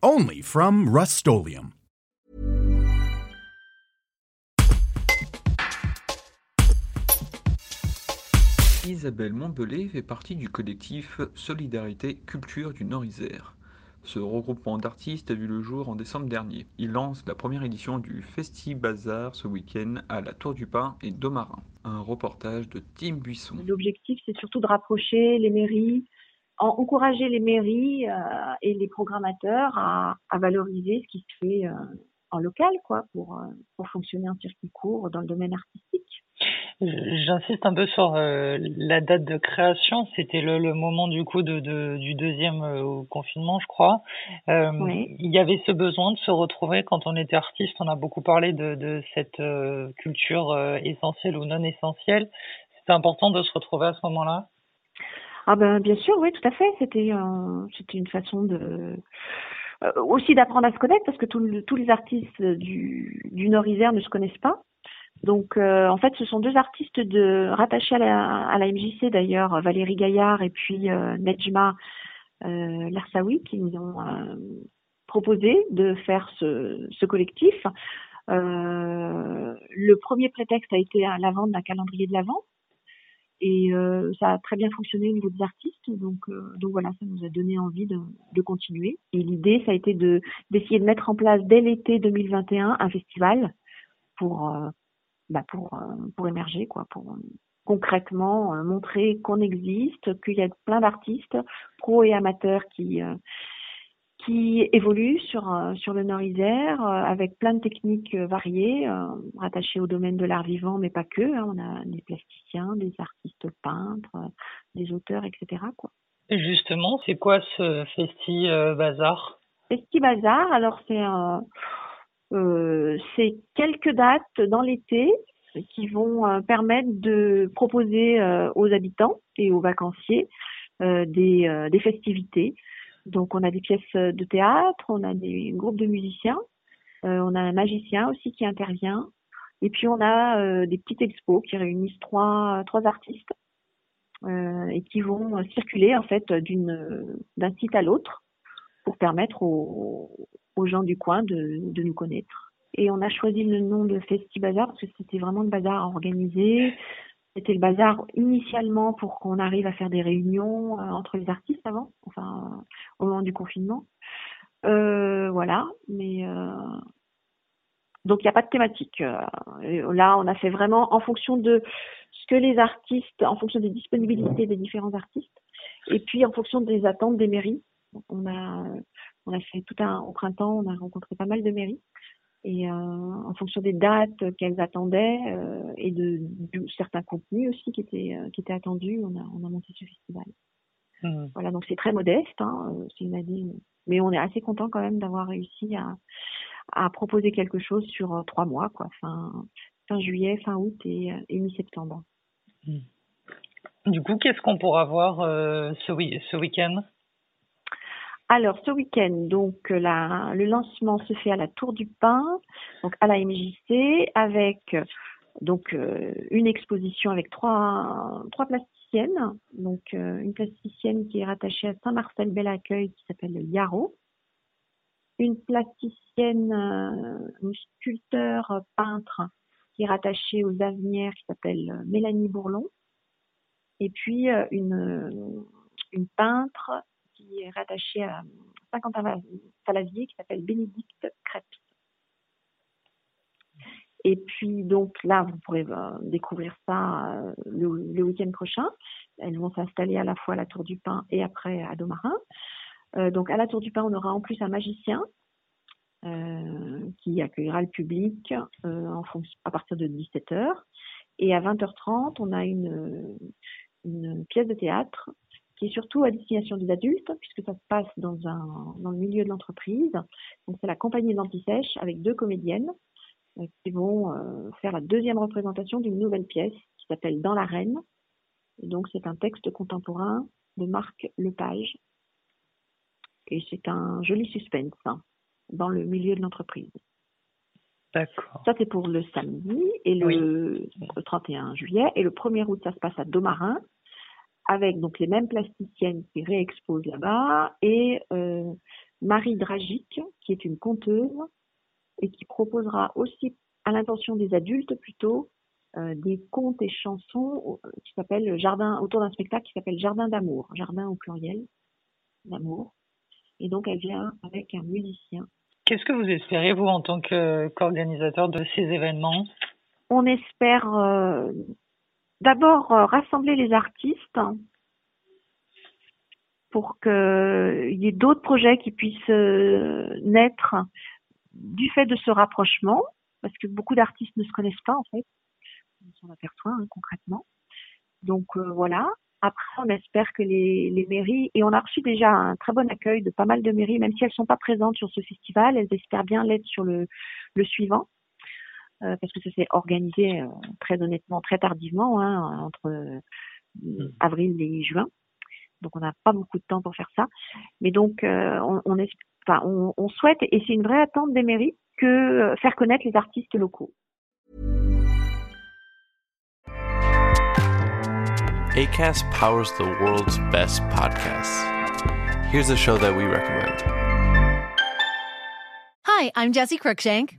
Only from Rust Isabelle Montbelé fait partie du collectif Solidarité Culture du Nord-Isère. Ce regroupement d'artistes a vu le jour en décembre dernier. Il lance la première édition du Festi Bazar ce week-end à la Tour du Pin et Domarin. Un reportage de Tim Buisson. L'objectif, c'est surtout de rapprocher les mairies, encourager les mairies euh, et les programmateurs à, valoriser ce qui se fait euh, en local, quoi, pour, euh, pour fonctionner en circuit court dans le domaine artistique. J'insiste un peu sur euh, la date de création. C'était le, le, moment du coup de, de du deuxième euh, confinement, je crois. Euh, Il y avait ce besoin de se retrouver quand on était artiste. On a beaucoup parlé de, de cette euh, culture essentielle ou non essentielle. C'était important de se retrouver à ce moment-là. Ah ben bien sûr, oui, tout à fait. C'était c'était une façon de aussi d'apprendre à se connaître parce que tous les artistes du, du Nord-Isère ne se connaissent pas. Donc, euh, en fait, ce sont deux artistes de, rattachés à la, à MJC d'ailleurs, Valérie Gaillard et puis euh, Nejma euh, Larsaoui, qui nous ont euh, proposé de faire ce, ce collectif. le premier prétexte a été à la vente d'un calendrier de l'Avent. Et ça a très bien fonctionné au niveau des artistes, donc donc voilà, ça nous a donné envie de, de continuer. Et l'idée, ça a été de d'essayer de mettre en place dès l'été 2021 un festival pour bah pour, euh, pour émerger, quoi, pour euh, concrètement euh, montrer qu'on existe, qu'il y a plein d'artistes, pro et amateurs, qui qui évoluent sur sur le Nord-Isère avec plein de techniques variées rattachées au domaine de l'art vivant, mais pas que. Hein. On a des plasticiens, des artistes peintres, des auteurs, etc. Quoi. justement, c'est quoi ce Festi Bazar? Festi Bazar, alors c'est un euh, c'est quelques dates dans l'été qui vont euh, permettre de proposer euh, aux habitants et aux vacanciers des, des festivités. Donc on a des pièces de théâtre, on a des groupes de musiciens, on a un magicien aussi qui intervient, et puis on a des petites expos qui réunissent trois, trois artistes et qui vont circuler en fait d'un site à l'autre pour permettre aux, gens du coin de, de, nous connaître. Et on a choisi le nom de Festi Bazar parce que c'était vraiment le bazar à organiser. C'était le bazar initialement pour qu'on arrive à faire des réunions euh, entre les artistes avant, enfin au moment du confinement. Euh, voilà, mais euh, donc il n'y a pas de thématique. Là, on a fait vraiment en fonction de ce que les artistes, en fonction des disponibilités des différents artistes, et puis en fonction des attentes des mairies. On a on a fait tout un au printemps, on a rencontré pas mal de mairies et euh, en fonction des dates qu'elles attendaient euh, et de, certains contenus aussi qui étaient euh, qui étaient attendus, on a on a monté ce festival. Mmh. Voilà, donc c'est très modeste, hein, c'est une année, mais on est assez content quand même d'avoir réussi à à proposer quelque chose sur trois mois, quoi, fin fin juillet, fin août et, et mi-septembre. Mmh. Du coup, qu'est-ce qu'on pourra voir ce, ce week-end? Alors, ce week-end, donc le lancement se fait à la Tour du Pin, donc à la MJC, avec donc euh, une exposition avec trois trois plasticiennes. Donc euh, une plasticienne qui est rattachée à Saint-Marcel Bel Accueil qui s'appelle Yaro, une plasticienne, euh, une sculpteur peintre qui est rattachée aux Avenières qui s'appelle Mélanie Bourlon, et puis une une peintre est rattaché à Saint-Quentin-Falavier qui s'appelle Bénédicte Crêpes. Et puis donc là, vous pourrez euh, découvrir ça euh, le, week-end prochain. Elles vont s'installer à la fois à la Tour du Pin et après à Domarin. Euh, donc à la Tour du Pin, on aura en plus un magicien qui accueillera le public à partir de 17h. Et à 20h30, on a une pièce de théâtre qui est surtout à destination des adultes, puisque ça se passe dans, un, dans le milieu de l'entreprise. Donc c'est la compagnie d'Antisèche avec deux comédiennes euh, qui vont euh, faire la deuxième représentation d'une nouvelle pièce qui s'appelle Dans l'arène. Donc c'est un texte contemporain de Marc Lepage. Et c'est un joli suspense hein, dans le milieu de l'entreprise. D'accord. Ça, c'est pour le samedi et le, 31 juillet. Et le 1er août, ça se passe à Domarin avec donc les mêmes plasticiennes qui réexposent là-bas et euh, Marie Dragic, qui est une conteuse et qui proposera aussi à l'intention des adultes plutôt euh, des contes et chansons euh, qui s'appellent Jardin autour d'un spectacle qui s'appelle Jardin d'amour, jardin au pluriel d'amour. Et donc elle vient avec un musicien. Qu'est-ce que vous espérez vous en tant qu'organisateur de ces événements? On espère d'abord euh, rassembler les artistes pour qu'il y ait d'autres projets qui puissent euh, naître du fait de ce rapprochement, parce que beaucoup d'artistes ne se connaissent pas en fait, on s'en aperçoit hein, concrètement. Donc euh, voilà. Après, on espère que les, mairies, et on a reçu déjà un très bon accueil de pas mal de mairies, même si elles sont pas présentes sur ce festival, elles espèrent bien l'être sur le suivant. Euh, parce que ça s'est organisé euh, très honnêtement, très tardivement, hein, entre euh, mmh. avril et juin. Donc on n'a pas beaucoup de temps pour faire ça. Mais donc on, on, enfin, on, on souhaite, et c'est une vraie attente des mairies, que faire connaître les artistes locaux. ACAST powers the world's best podcasts. Here's a show that we recommend. Hi, I'm Jesse Cruikshank.